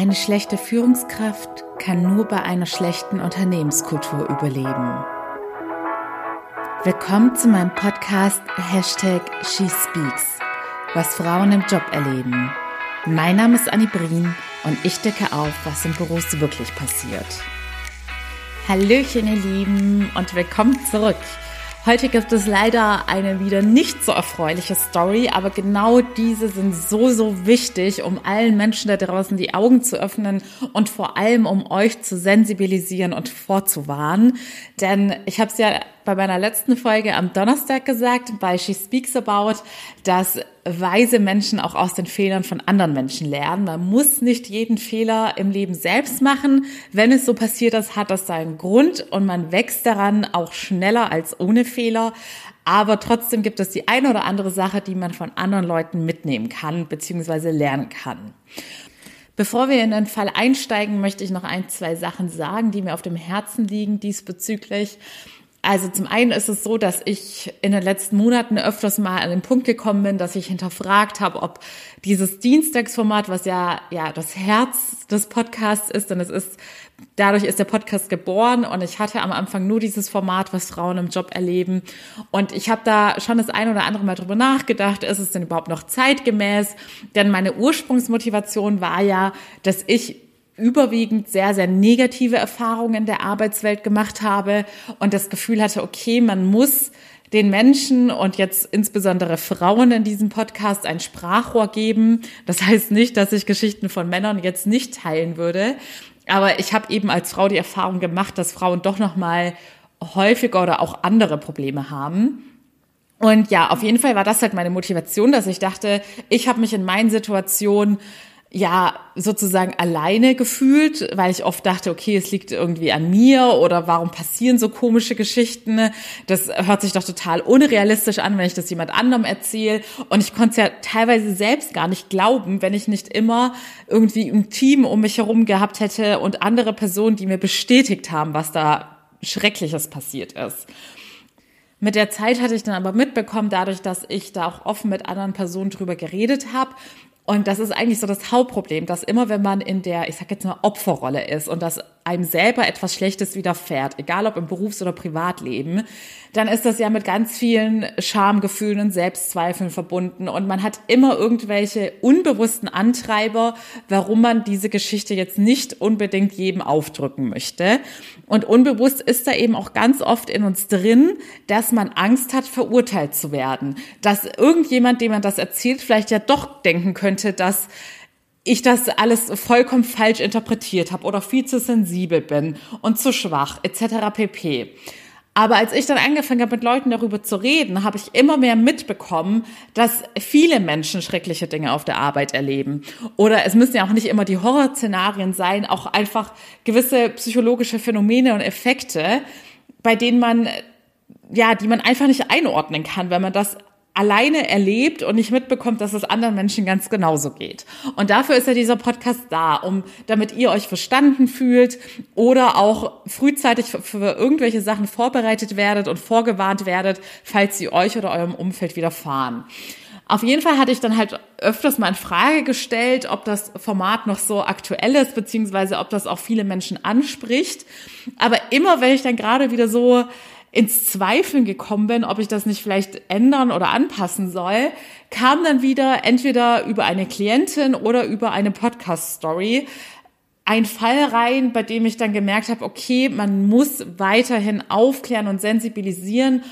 Eine schlechte Führungskraft kann nur bei einer schlechten Unternehmenskultur überleben. Willkommen zu meinem Podcast Hashtag SheSpeaks, was Frauen im Job erleben. Mein Name ist Annie Brien und ich decke auf, was in Büros wirklich passiert. Hallöchen ihr Lieben und willkommen zurück. Heute gibt es leider eine wieder nicht so erfreuliche Story, aber genau diese sind so, so wichtig, um allen Menschen da draußen die Augen zu öffnen und vor allem um euch zu sensibilisieren und vorzuwarnen. Denn ich habe es ja bei meiner letzten Folge am Donnerstag gesagt, bei She Speaks About, dass weise Menschen auch aus den Fehlern von anderen Menschen lernen. Man muss nicht jeden Fehler im Leben selbst machen. Wenn es so passiert ist, hat das seinen Grund und man wächst daran auch schneller als ohne Fehler. Aber trotzdem gibt es die eine oder andere Sache, die man von anderen Leuten mitnehmen kann bzw. lernen kann. Bevor wir in den Fall einsteigen, möchte ich noch ein, zwei Sachen sagen, die mir auf dem Herzen liegen diesbezüglich. Also zum einen ist es so, dass ich in den letzten Monaten öfters mal an den Punkt gekommen bin, dass ich hinterfragt habe, ob dieses Dienstagsformat, was ja ja das Herz des Podcasts ist, denn es ist dadurch ist der Podcast geboren und ich hatte am Anfang nur dieses Format, was Frauen im Job erleben und ich habe da schon das ein oder andere Mal drüber nachgedacht, ist es denn überhaupt noch zeitgemäß? Denn meine Ursprungsmotivation war ja, dass ich überwiegend sehr, sehr negative Erfahrungen in der Arbeitswelt gemacht habe und das Gefühl hatte, okay, man muss den Menschen und jetzt insbesondere Frauen in diesem Podcast ein Sprachrohr geben. Das heißt nicht, dass ich Geschichten von Männern jetzt nicht teilen würde, aber ich habe eben als Frau die Erfahrung gemacht, dass Frauen doch noch mal häufiger oder auch andere Probleme haben. Und ja, auf jeden Fall war das halt meine Motivation, dass ich dachte, ich habe mich in meinen Situationen ja sozusagen alleine gefühlt, weil ich oft dachte, okay, es liegt irgendwie an mir oder warum passieren so komische Geschichten? Das hört sich doch total unrealistisch an, wenn ich das jemand anderem erzähle. Und ich konnte es ja teilweise selbst gar nicht glauben, wenn ich nicht immer irgendwie ein Team um mich herum gehabt hätte und andere Personen, die mir bestätigt haben, was da Schreckliches passiert ist. Mit der Zeit hatte ich dann aber mitbekommen, dadurch, dass ich da auch offen mit anderen Personen drüber geredet habe, und das ist eigentlich so das Hauptproblem, dass immer wenn man in der, ich sag jetzt mal, Opferrolle ist und dass einem selber etwas Schlechtes widerfährt, egal ob im Berufs- oder Privatleben, dann ist das ja mit ganz vielen Schamgefühlen und Selbstzweifeln verbunden und man hat immer irgendwelche unbewussten Antreiber, warum man diese Geschichte jetzt nicht unbedingt jedem aufdrücken möchte. Und unbewusst ist da eben auch ganz oft in uns drin, dass man Angst hat, verurteilt zu werden, dass irgendjemand, dem man das erzählt, vielleicht ja doch denken könnte, dass ich das alles vollkommen falsch interpretiert habe oder viel zu sensibel bin und zu schwach etc. pp. Aber als ich dann angefangen habe, mit Leuten darüber zu reden, habe ich immer mehr mitbekommen, dass viele Menschen schreckliche Dinge auf der Arbeit erleben. Oder es müssen ja auch nicht immer die Horrorszenarien sein, auch einfach gewisse psychologische Phänomene und Effekte, bei denen man ja, die man einfach nicht einordnen kann, wenn man das alleine erlebt und nicht mitbekommt, dass es anderen Menschen ganz genauso geht. Und dafür ist ja dieser Podcast da, um damit ihr euch verstanden fühlt oder auch frühzeitig für irgendwelche Sachen vorbereitet werdet und vorgewarnt werdet, falls sie euch oder eurem Umfeld widerfahren. Auf jeden Fall hatte ich dann halt öfters mal in Frage gestellt, ob das Format noch so aktuell ist, beziehungsweise ob das auch viele Menschen anspricht. Aber immer, wenn ich dann gerade wieder so ins Zweifeln gekommen bin, ob ich das nicht vielleicht ändern oder anpassen soll, kam dann wieder entweder über eine Klientin oder über eine Podcast-Story ein Fall rein, bei dem ich dann gemerkt habe, okay, man muss weiterhin aufklären und sensibilisieren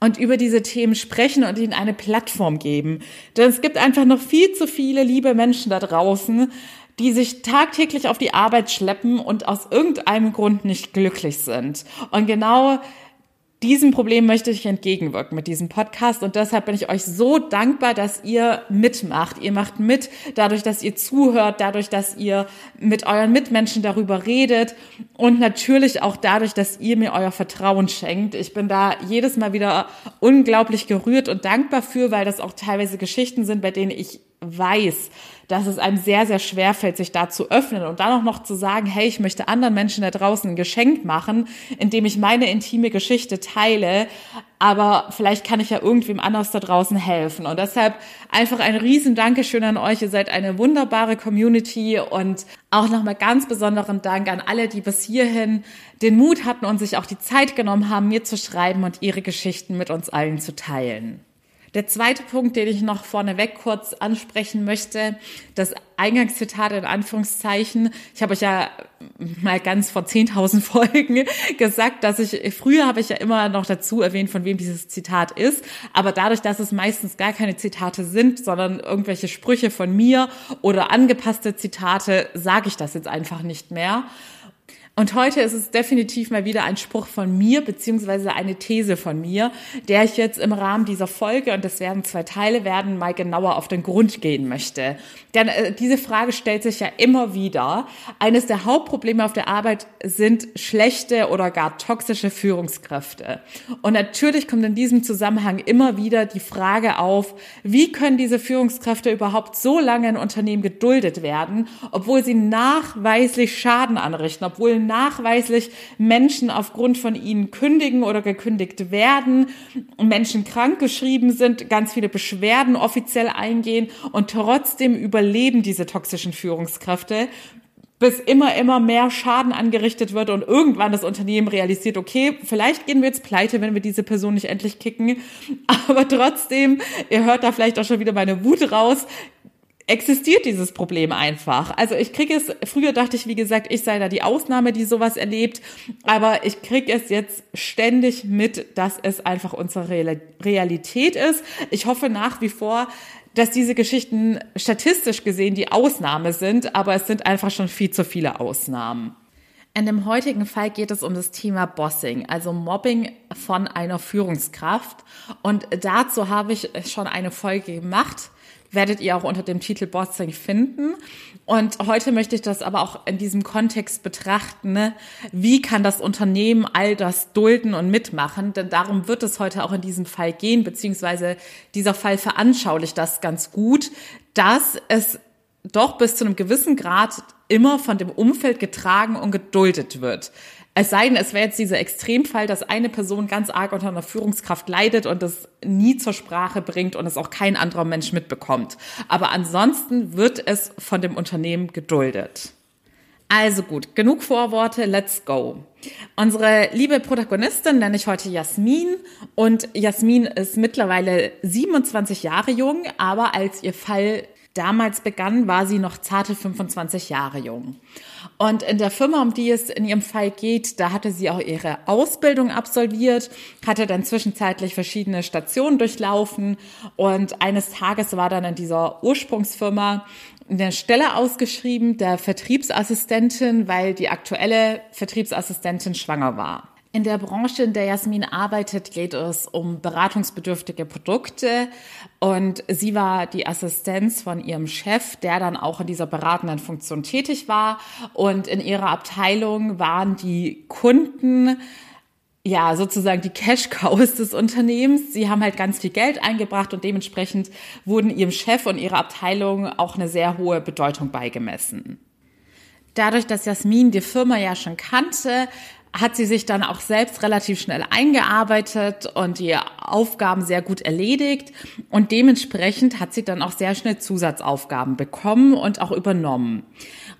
und über diese Themen sprechen und ihnen eine Plattform geben. Denn es gibt einfach noch viel zu viele liebe Menschen da draußen, die sich tagtäglich auf die Arbeit schleppen und aus irgendeinem Grund nicht glücklich sind. Und genau diesem Problem möchte ich entgegenwirken mit diesem Podcast und deshalb bin ich euch so dankbar, dass ihr mitmacht. Ihr macht mit dadurch, dass ihr zuhört, dadurch, dass ihr mit euren Mitmenschen darüber redet und natürlich auch dadurch, dass ihr mir euer Vertrauen schenkt. Ich bin da jedes Mal wieder unglaublich gerührt und dankbar für, weil das auch teilweise Geschichten sind, bei denen ich weiß, dass es einem sehr, sehr schwer fällt, sich da zu öffnen und dann auch noch zu sagen, hey, ich möchte anderen Menschen da draußen ein Geschenk machen, indem ich meine intime Geschichte teile, aber vielleicht kann ich ja irgendwem anders da draußen helfen. Und deshalb einfach ein riesen Dankeschön an euch. Ihr seid eine wunderbare Community und auch nochmal ganz besonderen Dank an alle, die bis hierhin den Mut hatten und sich auch die Zeit genommen haben, mir zu schreiben und ihre Geschichten mit uns allen zu teilen. Der zweite Punkt, den ich noch vorneweg kurz ansprechen möchte, das Eingangszitat in Anführungszeichen. Ich habe euch ja mal ganz vor 10.000 Folgen gesagt, dass ich, früher habe ich ja immer noch dazu erwähnt, von wem dieses Zitat ist. Aber dadurch, dass es meistens gar keine Zitate sind, sondern irgendwelche Sprüche von mir oder angepasste Zitate, sage ich das jetzt einfach nicht mehr. Und heute ist es definitiv mal wieder ein Spruch von mir, beziehungsweise eine These von mir, der ich jetzt im Rahmen dieser Folge, und das werden zwei Teile werden, mal genauer auf den Grund gehen möchte. Denn äh, diese Frage stellt sich ja immer wieder. Eines der Hauptprobleme auf der Arbeit sind schlechte oder gar toxische Führungskräfte. Und natürlich kommt in diesem Zusammenhang immer wieder die Frage auf, wie können diese Führungskräfte überhaupt so lange in Unternehmen geduldet werden, obwohl sie nachweislich Schaden anrichten, obwohl nachweislich Menschen aufgrund von ihnen kündigen oder gekündigt werden, Menschen krankgeschrieben sind, ganz viele Beschwerden offiziell eingehen und trotzdem überleben diese toxischen Führungskräfte bis immer, immer mehr Schaden angerichtet wird und irgendwann das Unternehmen realisiert, okay, vielleicht gehen wir jetzt pleite, wenn wir diese Person nicht endlich kicken. Aber trotzdem, ihr hört da vielleicht auch schon wieder meine Wut raus, existiert dieses Problem einfach. Also ich kriege es, früher dachte ich, wie gesagt, ich sei da die Ausnahme, die sowas erlebt, aber ich kriege es jetzt ständig mit, dass es einfach unsere Realität ist. Ich hoffe nach wie vor, dass diese Geschichten statistisch gesehen die Ausnahme sind, aber es sind einfach schon viel zu viele Ausnahmen. In dem heutigen Fall geht es um das Thema Bossing, also Mobbing von einer Führungskraft. Und dazu habe ich schon eine Folge gemacht werdet ihr auch unter dem Titel Bossing finden. Und heute möchte ich das aber auch in diesem Kontext betrachten. Ne? Wie kann das Unternehmen all das dulden und mitmachen? Denn darum wird es heute auch in diesem Fall gehen, beziehungsweise dieser Fall veranschaulicht das ganz gut, dass es doch bis zu einem gewissen Grad immer von dem Umfeld getragen und geduldet wird. Es sei denn, es wäre jetzt dieser Extremfall, dass eine Person ganz arg unter einer Führungskraft leidet und das nie zur Sprache bringt und es auch kein anderer Mensch mitbekommt. Aber ansonsten wird es von dem Unternehmen geduldet. Also gut, genug Vorworte, let's go. Unsere liebe Protagonistin nenne ich heute Jasmin und Jasmin ist mittlerweile 27 Jahre jung, aber als ihr Fall damals begann, war sie noch zarte 25 Jahre jung. Und in der Firma, um die es in ihrem Fall geht, da hatte sie auch ihre Ausbildung absolviert, hatte dann zwischenzeitlich verschiedene Stationen durchlaufen und eines Tages war dann in dieser Ursprungsfirma eine Stelle ausgeschrieben der Vertriebsassistentin, weil die aktuelle Vertriebsassistentin schwanger war. In der Branche, in der Jasmin arbeitet, geht es um beratungsbedürftige Produkte und sie war die Assistenz von ihrem Chef, der dann auch in dieser beratenden Funktion tätig war und in ihrer Abteilung waren die Kunden ja, sozusagen die Cash-Cows des Unternehmens. Sie haben halt ganz viel Geld eingebracht und dementsprechend wurden ihrem Chef und ihrer Abteilung auch eine sehr hohe Bedeutung beigemessen. Dadurch, dass Jasmin die Firma ja schon kannte, hat sie sich dann auch selbst relativ schnell eingearbeitet und die Aufgaben sehr gut erledigt. Und dementsprechend hat sie dann auch sehr schnell Zusatzaufgaben bekommen und auch übernommen.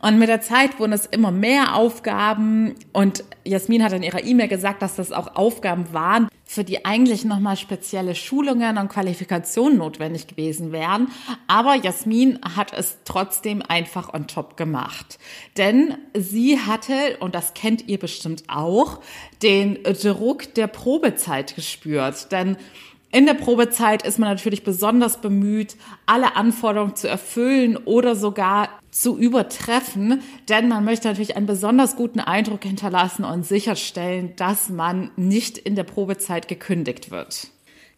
Und mit der Zeit wurden es immer mehr Aufgaben und Jasmin hat in ihrer E-Mail gesagt, dass das auch Aufgaben waren, für die eigentlich nochmal spezielle Schulungen und Qualifikationen notwendig gewesen wären. Aber Jasmin hat es trotzdem einfach on top gemacht. Denn sie hatte, und das kennt ihr bestimmt auch, den Druck der Probezeit gespürt. Denn in der Probezeit ist man natürlich besonders bemüht, alle Anforderungen zu erfüllen oder sogar zu übertreffen, denn man möchte natürlich einen besonders guten Eindruck hinterlassen und sicherstellen, dass man nicht in der Probezeit gekündigt wird.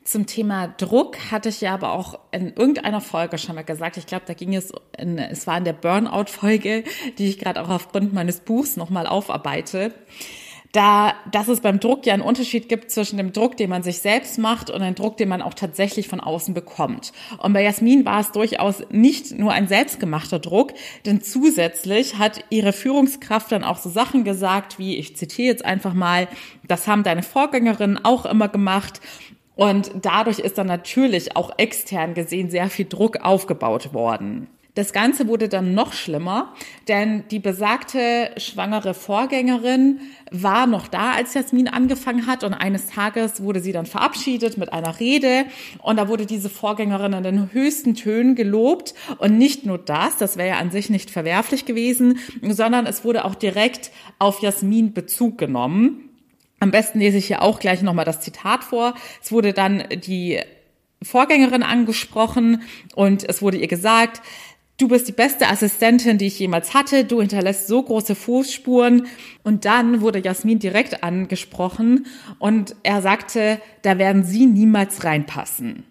Zum Thema Druck hatte ich ja aber auch in irgendeiner Folge schon mal gesagt. Ich glaube, da ging es, in, es war in der Burnout-Folge, die ich gerade auch aufgrund meines Buchs nochmal aufarbeite. Da, dass es beim Druck ja einen Unterschied gibt zwischen dem Druck, den man sich selbst macht und dem Druck, den man auch tatsächlich von außen bekommt. Und bei Jasmin war es durchaus nicht nur ein selbstgemachter Druck, denn zusätzlich hat ihre Führungskraft dann auch so Sachen gesagt, wie, ich zitiere jetzt einfach mal, das haben deine Vorgängerinnen auch immer gemacht. Und dadurch ist dann natürlich auch extern gesehen sehr viel Druck aufgebaut worden. Das Ganze wurde dann noch schlimmer, denn die besagte schwangere Vorgängerin war noch da, als Jasmin angefangen hat und eines Tages wurde sie dann verabschiedet mit einer Rede und da wurde diese Vorgängerin in den höchsten Tönen gelobt und nicht nur das, das wäre ja an sich nicht verwerflich gewesen, sondern es wurde auch direkt auf Jasmin Bezug genommen. Am besten lese ich hier auch gleich nochmal das Zitat vor. Es wurde dann die Vorgängerin angesprochen und es wurde ihr gesagt, du bist die beste Assistentin, die ich jemals hatte, du hinterlässt so große Fußspuren. Und dann wurde Jasmin direkt angesprochen und er sagte, da werden sie niemals reinpassen.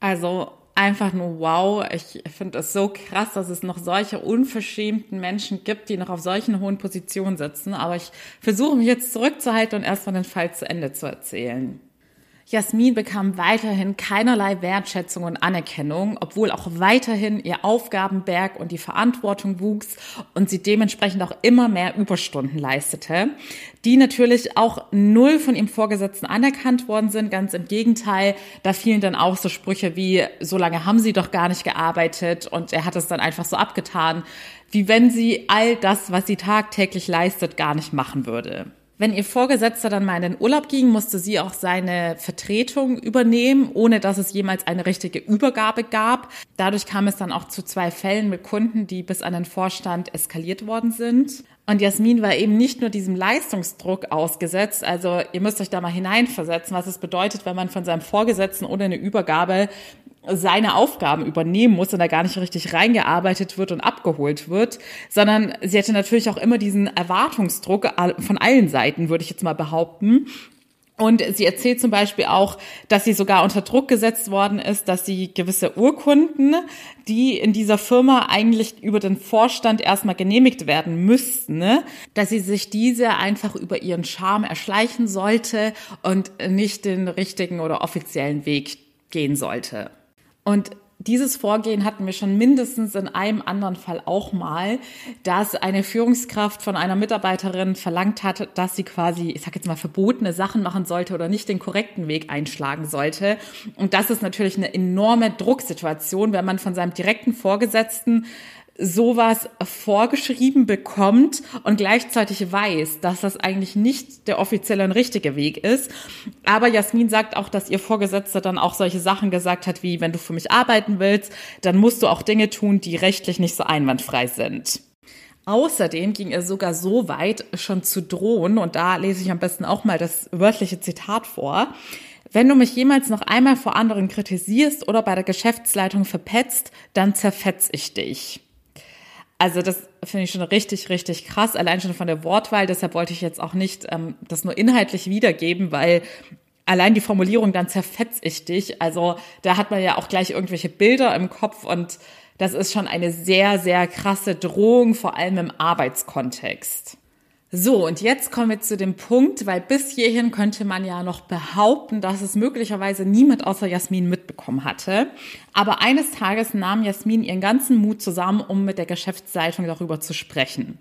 Also einfach nur wow. Ich finde es so krass, dass es noch solche unverschämten Menschen gibt, die noch auf solchen hohen Positionen sitzen. Aber ich versuche mich jetzt zurückzuhalten und erstmal den Fall zu Ende zu erzählen. Jasmin bekam weiterhin keinerlei Wertschätzung und Anerkennung, obwohl auch weiterhin ihr Aufgabenberg und die Verantwortung wuchs und sie dementsprechend auch immer mehr Überstunden leistete, die natürlich auch null von ihrem Vorgesetzten anerkannt worden sind. Ganz im Gegenteil, da fielen dann auch so Sprüche wie, so lange haben sie doch gar nicht gearbeitet und er hat es dann einfach so abgetan, wie wenn sie all das, was sie tagtäglich leistet, gar nicht machen würde. Wenn ihr Vorgesetzter dann mal in den Urlaub ging, musste sie auch seine Vertretung übernehmen, ohne dass es jemals eine richtige Übergabe gab. Dadurch kam es dann auch zu zwei Fällen mit Kunden, die bis an den Vorstand eskaliert worden sind. Und Jasmin war eben nicht nur diesem Leistungsdruck ausgesetzt, also ihr müsst euch da mal hineinversetzen, was es bedeutet, wenn man von seinem Vorgesetzten ohne eine Übergabe seine Aufgaben übernehmen muss und da gar nicht richtig reingearbeitet wird und abgeholt wird, sondern sie hätte natürlich auch immer diesen Erwartungsdruck von allen Seiten, würde ich jetzt mal behaupten. Und sie erzählt zum Beispiel auch, dass sie sogar unter Druck gesetzt worden ist, dass sie gewisse Urkunden, die in dieser Firma eigentlich über den Vorstand erstmal genehmigt werden müssten, ne? dass sie sich diese einfach über ihren Charme erschleichen sollte und nicht den richtigen oder offiziellen Weg gehen sollte. Und dieses Vorgehen hatten wir schon mindestens in einem anderen Fall auch mal, dass eine Führungskraft von einer Mitarbeiterin verlangt hat, dass sie quasi, ich sag jetzt mal, verbotene Sachen machen sollte oder nicht den korrekten Weg einschlagen sollte. Und das ist natürlich eine enorme Drucksituation, wenn man von seinem direkten Vorgesetzten sowas vorgeschrieben bekommt und gleichzeitig weiß, dass das eigentlich nicht der offizielle und richtige Weg ist. Aber Jasmin sagt auch, dass ihr Vorgesetzter dann auch solche Sachen gesagt hat, wie wenn du für mich arbeiten willst, dann musst du auch Dinge tun, die rechtlich nicht so einwandfrei sind. Außerdem ging er sogar so weit, schon zu drohen, und da lese ich am besten auch mal das wörtliche Zitat vor. Wenn du mich jemals noch einmal vor anderen kritisierst oder bei der Geschäftsleitung verpetzt, dann zerfetz ich dich. Also das finde ich schon richtig, richtig krass, allein schon von der Wortwahl. Deshalb wollte ich jetzt auch nicht ähm, das nur inhaltlich wiedergeben, weil allein die Formulierung, dann zerfetz ich dich. Also da hat man ja auch gleich irgendwelche Bilder im Kopf und das ist schon eine sehr, sehr krasse Drohung, vor allem im Arbeitskontext. So, und jetzt kommen wir zu dem Punkt, weil bis hierhin könnte man ja noch behaupten, dass es möglicherweise niemand außer Jasmin mitbekommen hatte. Aber eines Tages nahm Jasmin ihren ganzen Mut zusammen, um mit der Geschäftsleitung darüber zu sprechen.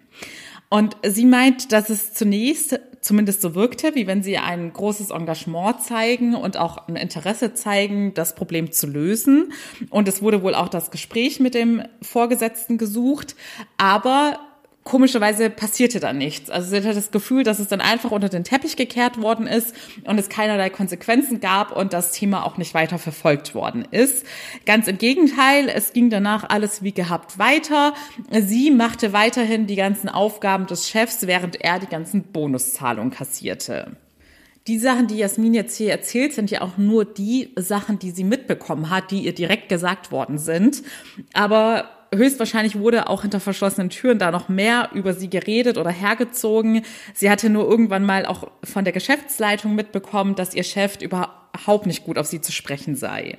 Und sie meint, dass es zunächst zumindest so wirkte, wie wenn sie ein großes Engagement zeigen und auch ein Interesse zeigen, das Problem zu lösen. Und es wurde wohl auch das Gespräch mit dem Vorgesetzten gesucht. Aber komischerweise passierte dann nichts. Also sie hatte das Gefühl, dass es dann einfach unter den Teppich gekehrt worden ist und es keinerlei Konsequenzen gab und das Thema auch nicht weiter verfolgt worden ist. Ganz im Gegenteil, es ging danach alles wie gehabt weiter. Sie machte weiterhin die ganzen Aufgaben des Chefs, während er die ganzen Bonuszahlungen kassierte. Die Sachen, die Jasmin jetzt hier erzählt, sind ja auch nur die Sachen, die sie mitbekommen hat, die ihr direkt gesagt worden sind. Aber höchstwahrscheinlich wurde auch hinter verschlossenen Türen da noch mehr über sie geredet oder hergezogen. Sie hatte nur irgendwann mal auch von der Geschäftsleitung mitbekommen, dass ihr Chef überhaupt nicht gut auf sie zu sprechen sei.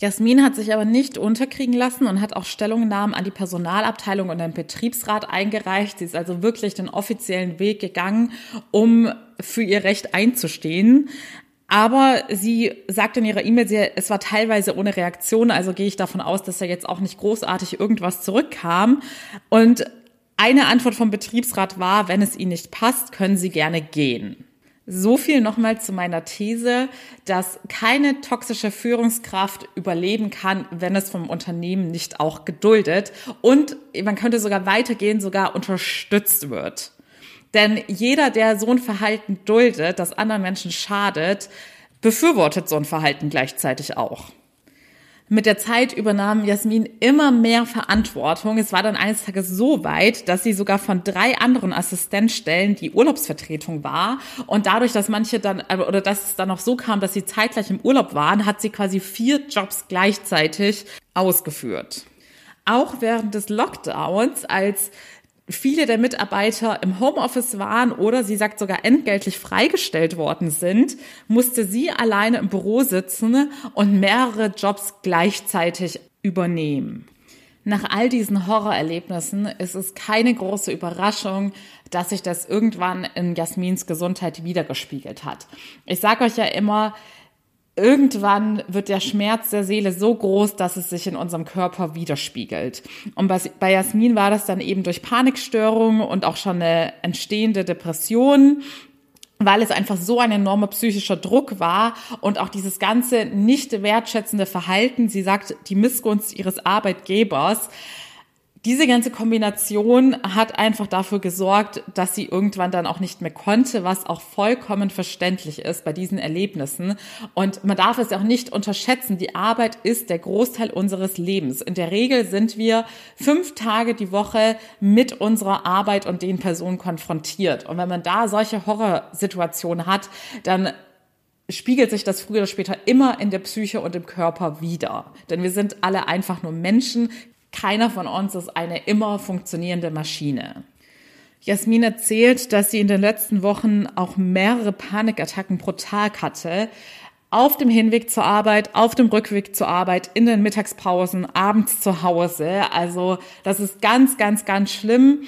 Jasmin hat sich aber nicht unterkriegen lassen und hat auch Stellungnahmen an die Personalabteilung und den Betriebsrat eingereicht. Sie ist also wirklich den offiziellen Weg gegangen, um für ihr Recht einzustehen. Aber sie sagt in ihrer E-Mail, es war teilweise ohne Reaktion, also gehe ich davon aus, dass da jetzt auch nicht großartig irgendwas zurückkam. Und eine Antwort vom Betriebsrat war, wenn es Ihnen nicht passt, können Sie gerne gehen. So viel nochmal zu meiner These, dass keine toxische Führungskraft überleben kann, wenn es vom Unternehmen nicht auch geduldet und man könnte sogar weitergehen, sogar unterstützt wird. Denn jeder, der so ein Verhalten duldet, das anderen Menschen schadet, befürwortet so ein Verhalten gleichzeitig auch. Mit der Zeit übernahm Jasmin immer mehr Verantwortung. Es war dann eines Tages so weit, dass sie sogar von drei anderen Assistenzstellen die Urlaubsvertretung war. Und dadurch, dass manche dann, äh, oder dass es dann noch so kam, dass sie zeitgleich im Urlaub waren, hat sie quasi vier Jobs gleichzeitig ausgeführt. Auch während des Lockdowns, als viele der Mitarbeiter im Homeoffice waren oder sie sagt sogar entgeltlich freigestellt worden sind, musste sie alleine im Büro sitzen und mehrere Jobs gleichzeitig übernehmen. Nach all diesen Horrorerlebnissen ist es keine große Überraschung, dass sich das irgendwann in Jasmins Gesundheit wiedergespiegelt hat. Ich sage euch ja immer, irgendwann wird der Schmerz der Seele so groß, dass es sich in unserem Körper widerspiegelt. Und bei Jasmin war das dann eben durch Panikstörungen und auch schon eine entstehende Depression, weil es einfach so ein enormer psychischer Druck war und auch dieses ganze nicht wertschätzende Verhalten, sie sagt, die Missgunst ihres Arbeitgebers, diese ganze Kombination hat einfach dafür gesorgt, dass sie irgendwann dann auch nicht mehr konnte, was auch vollkommen verständlich ist bei diesen Erlebnissen. Und man darf es auch nicht unterschätzen. Die Arbeit ist der Großteil unseres Lebens. In der Regel sind wir fünf Tage die Woche mit unserer Arbeit und den Personen konfrontiert. Und wenn man da solche Horrorsituationen hat, dann spiegelt sich das früher oder später immer in der Psyche und im Körper wieder. Denn wir sind alle einfach nur Menschen, keiner von uns ist eine immer funktionierende Maschine. Jasmin erzählt, dass sie in den letzten Wochen auch mehrere Panikattacken pro Tag hatte. Auf dem Hinweg zur Arbeit, auf dem Rückweg zur Arbeit, in den Mittagspausen, abends zu Hause. Also das ist ganz, ganz, ganz schlimm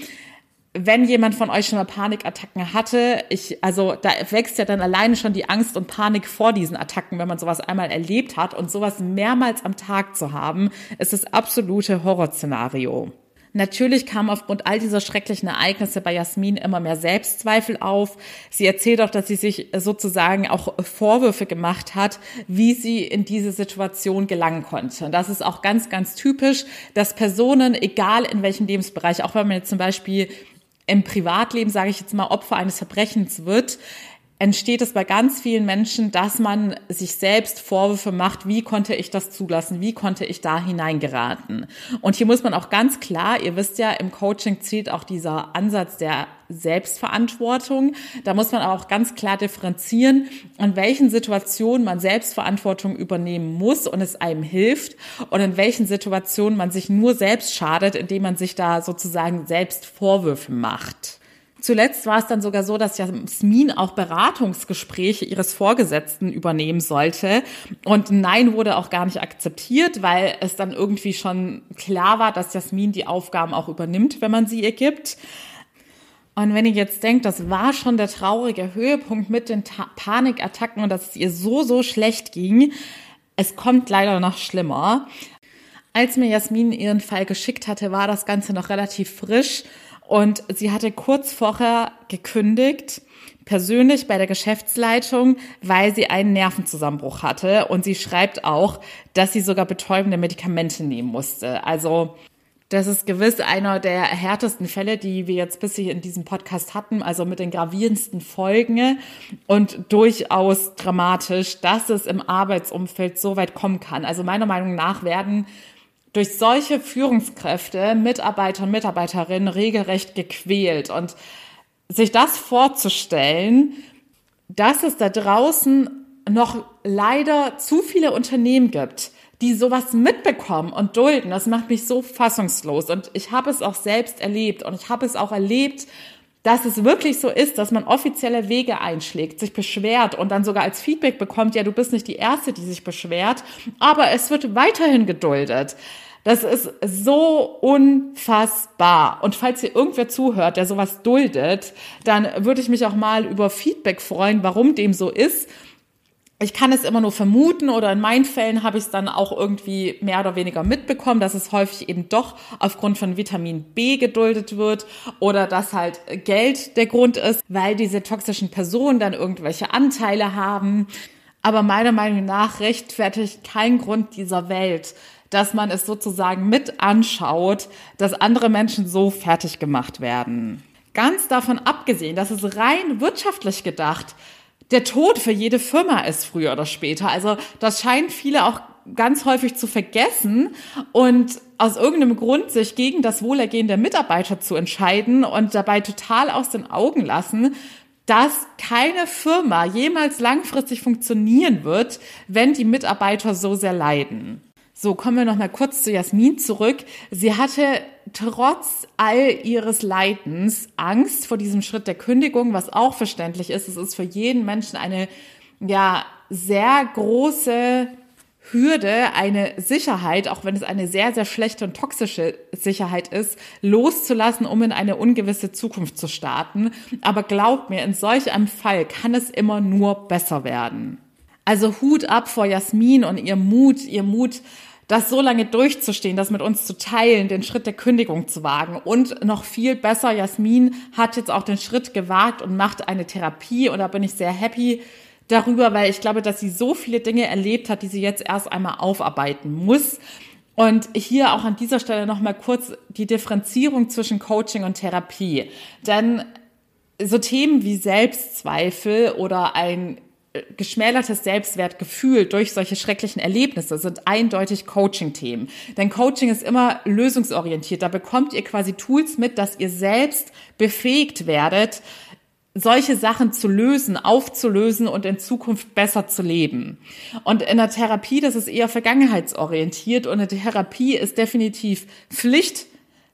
wenn jemand von euch schon mal Panikattacken hatte, ich, also da wächst ja dann alleine schon die Angst und Panik vor diesen Attacken, wenn man sowas einmal erlebt hat und sowas mehrmals am Tag zu haben, ist das absolute Horrorszenario. Natürlich kam aufgrund all dieser schrecklichen Ereignisse bei Jasmin immer mehr Selbstzweifel auf. Sie erzählt auch, dass sie sich sozusagen auch Vorwürfe gemacht hat, wie sie in diese Situation gelangen konnte. Und das ist auch ganz, ganz typisch, dass Personen, egal in welchem Lebensbereich, auch wenn man jetzt zum Beispiel im Privatleben, sage ich jetzt mal, Opfer eines Verbrechens wird, entsteht es bei ganz vielen Menschen, dass man sich selbst Vorwürfe macht, wie konnte ich das zulassen, wie konnte ich da hineingeraten. Und hier muss man auch ganz klar, ihr wisst ja, im Coaching zählt auch dieser Ansatz der Selbstverantwortung. Da muss man auch ganz klar differenzieren, in welchen Situationen man Selbstverantwortung übernehmen muss und es einem hilft und in welchen Situationen man sich nur selbst schadet, indem man sich da sozusagen selbst Vorwürfe macht. Zuletzt war es dann sogar so, dass Jasmin auch Beratungsgespräche ihres Vorgesetzten übernehmen sollte. Und nein wurde auch gar nicht akzeptiert, weil es dann irgendwie schon klar war, dass Jasmin die Aufgaben auch übernimmt, wenn man sie ihr gibt. Und wenn ihr jetzt denkt, das war schon der traurige Höhepunkt mit den Ta Panikattacken und dass es ihr so, so schlecht ging, es kommt leider noch schlimmer. Als mir Jasmin ihren Fall geschickt hatte, war das Ganze noch relativ frisch und sie hatte kurz vorher gekündigt, persönlich bei der Geschäftsleitung, weil sie einen Nervenzusammenbruch hatte. Und sie schreibt auch, dass sie sogar betäubende Medikamente nehmen musste. Also das ist gewiss einer der härtesten Fälle, die wir jetzt bisher in diesem Podcast hatten, also mit den gravierendsten Folgen und durchaus dramatisch, dass es im Arbeitsumfeld so weit kommen kann. Also meiner Meinung nach werden durch solche Führungskräfte, Mitarbeiter und Mitarbeiterinnen regelrecht gequält. Und sich das vorzustellen, dass es da draußen noch leider zu viele Unternehmen gibt, die sowas mitbekommen und dulden, das macht mich so fassungslos. Und ich habe es auch selbst erlebt und ich habe es auch erlebt, dass es wirklich so ist, dass man offizielle Wege einschlägt, sich beschwert und dann sogar als Feedback bekommt, ja, du bist nicht die Erste, die sich beschwert, aber es wird weiterhin geduldet. Das ist so unfassbar. Und falls ihr irgendwer zuhört, der sowas duldet, dann würde ich mich auch mal über Feedback freuen, warum dem so ist ich kann es immer nur vermuten oder in meinen Fällen habe ich es dann auch irgendwie mehr oder weniger mitbekommen, dass es häufig eben doch aufgrund von Vitamin B geduldet wird oder dass halt Geld der Grund ist, weil diese toxischen Personen dann irgendwelche Anteile haben. Aber meiner Meinung nach rechtfertigt kein Grund dieser Welt, dass man es sozusagen mit anschaut, dass andere Menschen so fertig gemacht werden. Ganz davon abgesehen, dass es rein wirtschaftlich gedacht der Tod für jede Firma ist früher oder später. Also das scheinen viele auch ganz häufig zu vergessen und aus irgendeinem Grund sich gegen das Wohlergehen der Mitarbeiter zu entscheiden und dabei total aus den Augen lassen, dass keine Firma jemals langfristig funktionieren wird, wenn die Mitarbeiter so sehr leiden. So, kommen wir noch mal kurz zu Jasmin zurück. Sie hatte trotz all ihres Leidens Angst vor diesem Schritt der Kündigung, was auch verständlich ist. Es ist für jeden Menschen eine, ja, sehr große Hürde, eine Sicherheit, auch wenn es eine sehr, sehr schlechte und toxische Sicherheit ist, loszulassen, um in eine ungewisse Zukunft zu starten. Aber glaubt mir, in solch einem Fall kann es immer nur besser werden. Also Hut ab vor Jasmin und ihr Mut, ihr Mut, das so lange durchzustehen, das mit uns zu teilen, den Schritt der Kündigung zu wagen. Und noch viel besser, Jasmin hat jetzt auch den Schritt gewagt und macht eine Therapie. Und da bin ich sehr happy darüber, weil ich glaube, dass sie so viele Dinge erlebt hat, die sie jetzt erst einmal aufarbeiten muss. Und hier auch an dieser Stelle nochmal kurz die Differenzierung zwischen Coaching und Therapie. Denn so Themen wie Selbstzweifel oder ein geschmälertes Selbstwertgefühl durch solche schrecklichen Erlebnisse sind eindeutig Coaching-Themen. Denn Coaching ist immer lösungsorientiert. Da bekommt ihr quasi Tools mit, dass ihr selbst befähigt werdet, solche Sachen zu lösen, aufzulösen und in Zukunft besser zu leben. Und in der Therapie, das ist eher vergangenheitsorientiert und eine Therapie ist definitiv Pflicht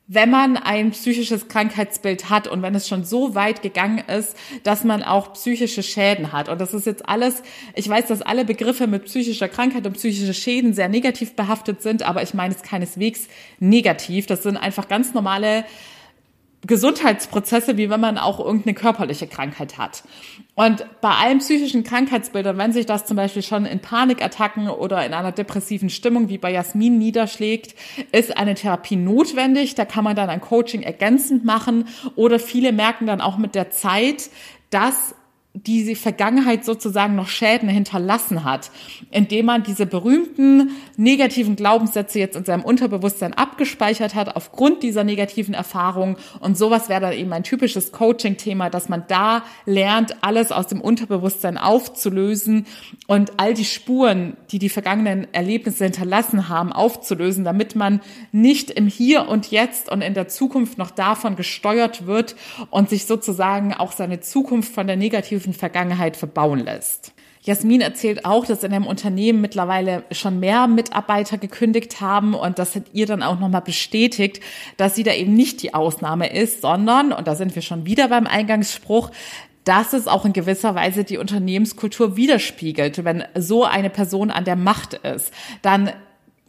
wenn man ein psychisches Krankheitsbild hat und wenn es schon so weit gegangen ist, dass man auch psychische Schäden hat. Und das ist jetzt alles, ich weiß, dass alle Begriffe mit psychischer Krankheit und psychische Schäden sehr negativ behaftet sind, aber ich meine es keineswegs negativ. Das sind einfach ganz normale Gesundheitsprozesse, wie wenn man auch irgendeine körperliche Krankheit hat. Und bei allen psychischen Krankheitsbildern, wenn sich das zum Beispiel schon in Panikattacken oder in einer depressiven Stimmung wie bei Jasmin niederschlägt, ist eine Therapie notwendig. Da kann man dann ein Coaching ergänzend machen oder viele merken dann auch mit der Zeit, dass die Vergangenheit sozusagen noch Schäden hinterlassen hat, indem man diese berühmten negativen Glaubenssätze jetzt in seinem Unterbewusstsein abgespeichert hat aufgrund dieser negativen Erfahrungen. Und sowas wäre dann eben ein typisches Coaching-Thema, dass man da lernt, alles aus dem Unterbewusstsein aufzulösen und all die Spuren, die die vergangenen Erlebnisse hinterlassen haben, aufzulösen, damit man nicht im Hier und Jetzt und in der Zukunft noch davon gesteuert wird und sich sozusagen auch seine Zukunft von der negativen negativen Vergangenheit verbauen lässt. Jasmin erzählt auch, dass in einem Unternehmen mittlerweile schon mehr Mitarbeiter gekündigt haben und das hat ihr dann auch nochmal bestätigt, dass sie da eben nicht die Ausnahme ist, sondern, und da sind wir schon wieder beim Eingangsspruch, dass es auch in gewisser Weise die Unternehmenskultur widerspiegelt. Wenn so eine Person an der Macht ist, dann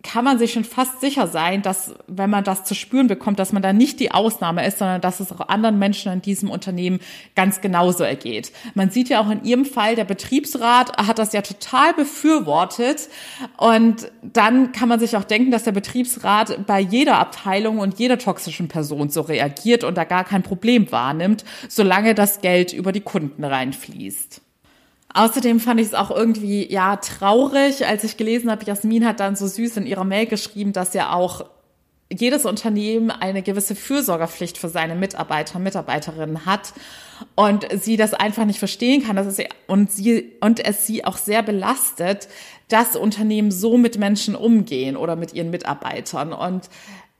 kann man sich schon fast sicher sein, dass wenn man das zu spüren bekommt, dass man da nicht die Ausnahme ist, sondern dass es auch anderen Menschen in diesem Unternehmen ganz genauso ergeht. Man sieht ja auch in ihrem Fall, der Betriebsrat hat das ja total befürwortet und dann kann man sich auch denken, dass der Betriebsrat bei jeder Abteilung und jeder toxischen Person so reagiert und da gar kein Problem wahrnimmt, solange das Geld über die Kunden reinfließt. Außerdem fand ich es auch irgendwie, ja, traurig, als ich gelesen habe, Jasmin hat dann so süß in ihrer Mail geschrieben, dass ja auch jedes Unternehmen eine gewisse Fürsorgerpflicht für seine Mitarbeiter und Mitarbeiterinnen hat und sie das einfach nicht verstehen kann, dass es und sie und es sie auch sehr belastet, dass Unternehmen so mit Menschen umgehen oder mit ihren Mitarbeitern. Und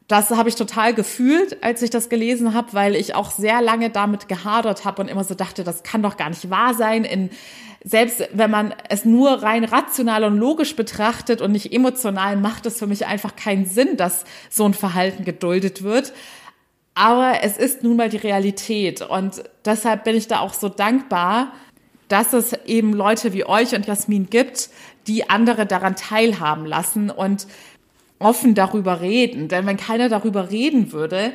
das habe ich total gefühlt, als ich das gelesen habe, weil ich auch sehr lange damit gehadert habe und immer so dachte, das kann doch gar nicht wahr sein. In, selbst wenn man es nur rein rational und logisch betrachtet und nicht emotional, macht es für mich einfach keinen Sinn, dass so ein Verhalten geduldet wird. Aber es ist nun mal die Realität und deshalb bin ich da auch so dankbar, dass es eben Leute wie euch und Jasmin gibt, die andere daran teilhaben lassen und offen darüber reden. Denn wenn keiner darüber reden würde,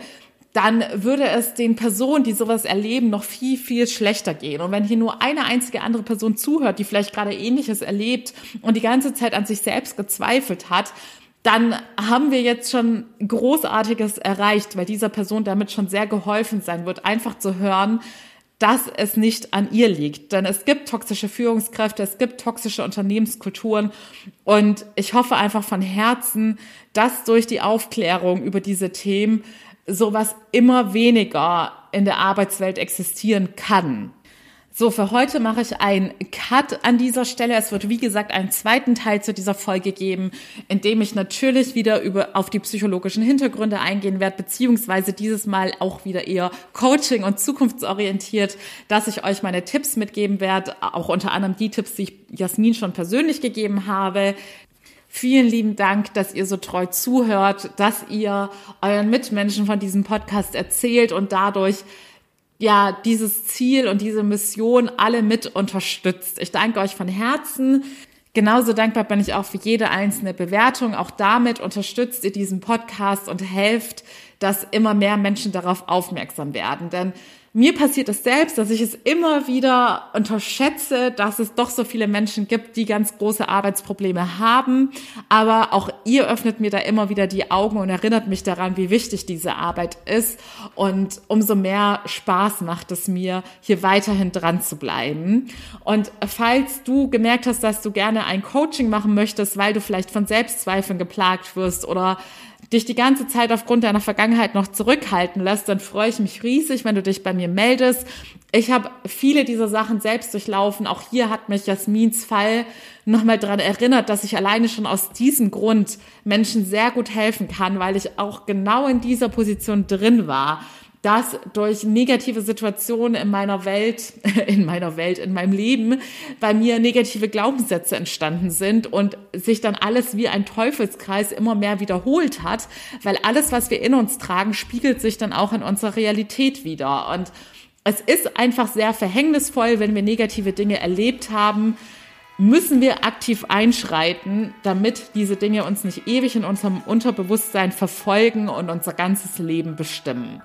dann würde es den Personen, die sowas erleben, noch viel, viel schlechter gehen. Und wenn hier nur eine einzige andere Person zuhört, die vielleicht gerade ähnliches erlebt und die ganze Zeit an sich selbst gezweifelt hat, dann haben wir jetzt schon Großartiges erreicht, weil dieser Person damit schon sehr geholfen sein wird, einfach zu hören, dass es nicht an ihr liegt. Denn es gibt toxische Führungskräfte, es gibt toxische Unternehmenskulturen. Und ich hoffe einfach von Herzen, dass durch die Aufklärung über diese Themen sowas immer weniger in der Arbeitswelt existieren kann. So, für heute mache ich einen Cut an dieser Stelle. Es wird, wie gesagt, einen zweiten Teil zu dieser Folge geben, in dem ich natürlich wieder über, auf die psychologischen Hintergründe eingehen werde, beziehungsweise dieses Mal auch wieder eher Coaching und zukunftsorientiert, dass ich euch meine Tipps mitgeben werde, auch unter anderem die Tipps, die ich Jasmin schon persönlich gegeben habe, Vielen lieben Dank, dass ihr so treu zuhört, dass ihr euren Mitmenschen von diesem Podcast erzählt und dadurch ja dieses Ziel und diese Mission alle mit unterstützt. Ich danke euch von Herzen. Genauso dankbar bin ich auch für jede einzelne Bewertung. Auch damit unterstützt ihr diesen Podcast und helft, dass immer mehr Menschen darauf aufmerksam werden. Denn mir passiert es selbst, dass ich es immer wieder unterschätze, dass es doch so viele Menschen gibt, die ganz große Arbeitsprobleme haben. Aber auch ihr öffnet mir da immer wieder die Augen und erinnert mich daran, wie wichtig diese Arbeit ist. Und umso mehr Spaß macht es mir, hier weiterhin dran zu bleiben. Und falls du gemerkt hast, dass du gerne ein Coaching machen möchtest, weil du vielleicht von Selbstzweifeln geplagt wirst oder dich die ganze Zeit aufgrund deiner Vergangenheit noch zurückhalten lässt, dann freue ich mich riesig, wenn du dich bei mir meldest. Ich habe viele dieser Sachen selbst durchlaufen. Auch hier hat mich Jasmins Fall nochmal daran erinnert, dass ich alleine schon aus diesem Grund Menschen sehr gut helfen kann, weil ich auch genau in dieser Position drin war dass durch negative Situationen in meiner Welt, in meiner Welt, in meinem Leben bei mir negative Glaubenssätze entstanden sind und sich dann alles wie ein Teufelskreis immer mehr wiederholt hat, weil alles, was wir in uns tragen, spiegelt sich dann auch in unserer Realität wieder. Und es ist einfach sehr verhängnisvoll, wenn wir negative Dinge erlebt haben, müssen wir aktiv einschreiten, damit diese Dinge uns nicht ewig in unserem Unterbewusstsein verfolgen und unser ganzes Leben bestimmen.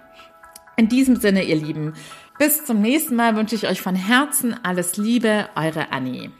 In diesem Sinne, ihr Lieben, bis zum nächsten Mal wünsche ich euch von Herzen alles Liebe, eure Annie.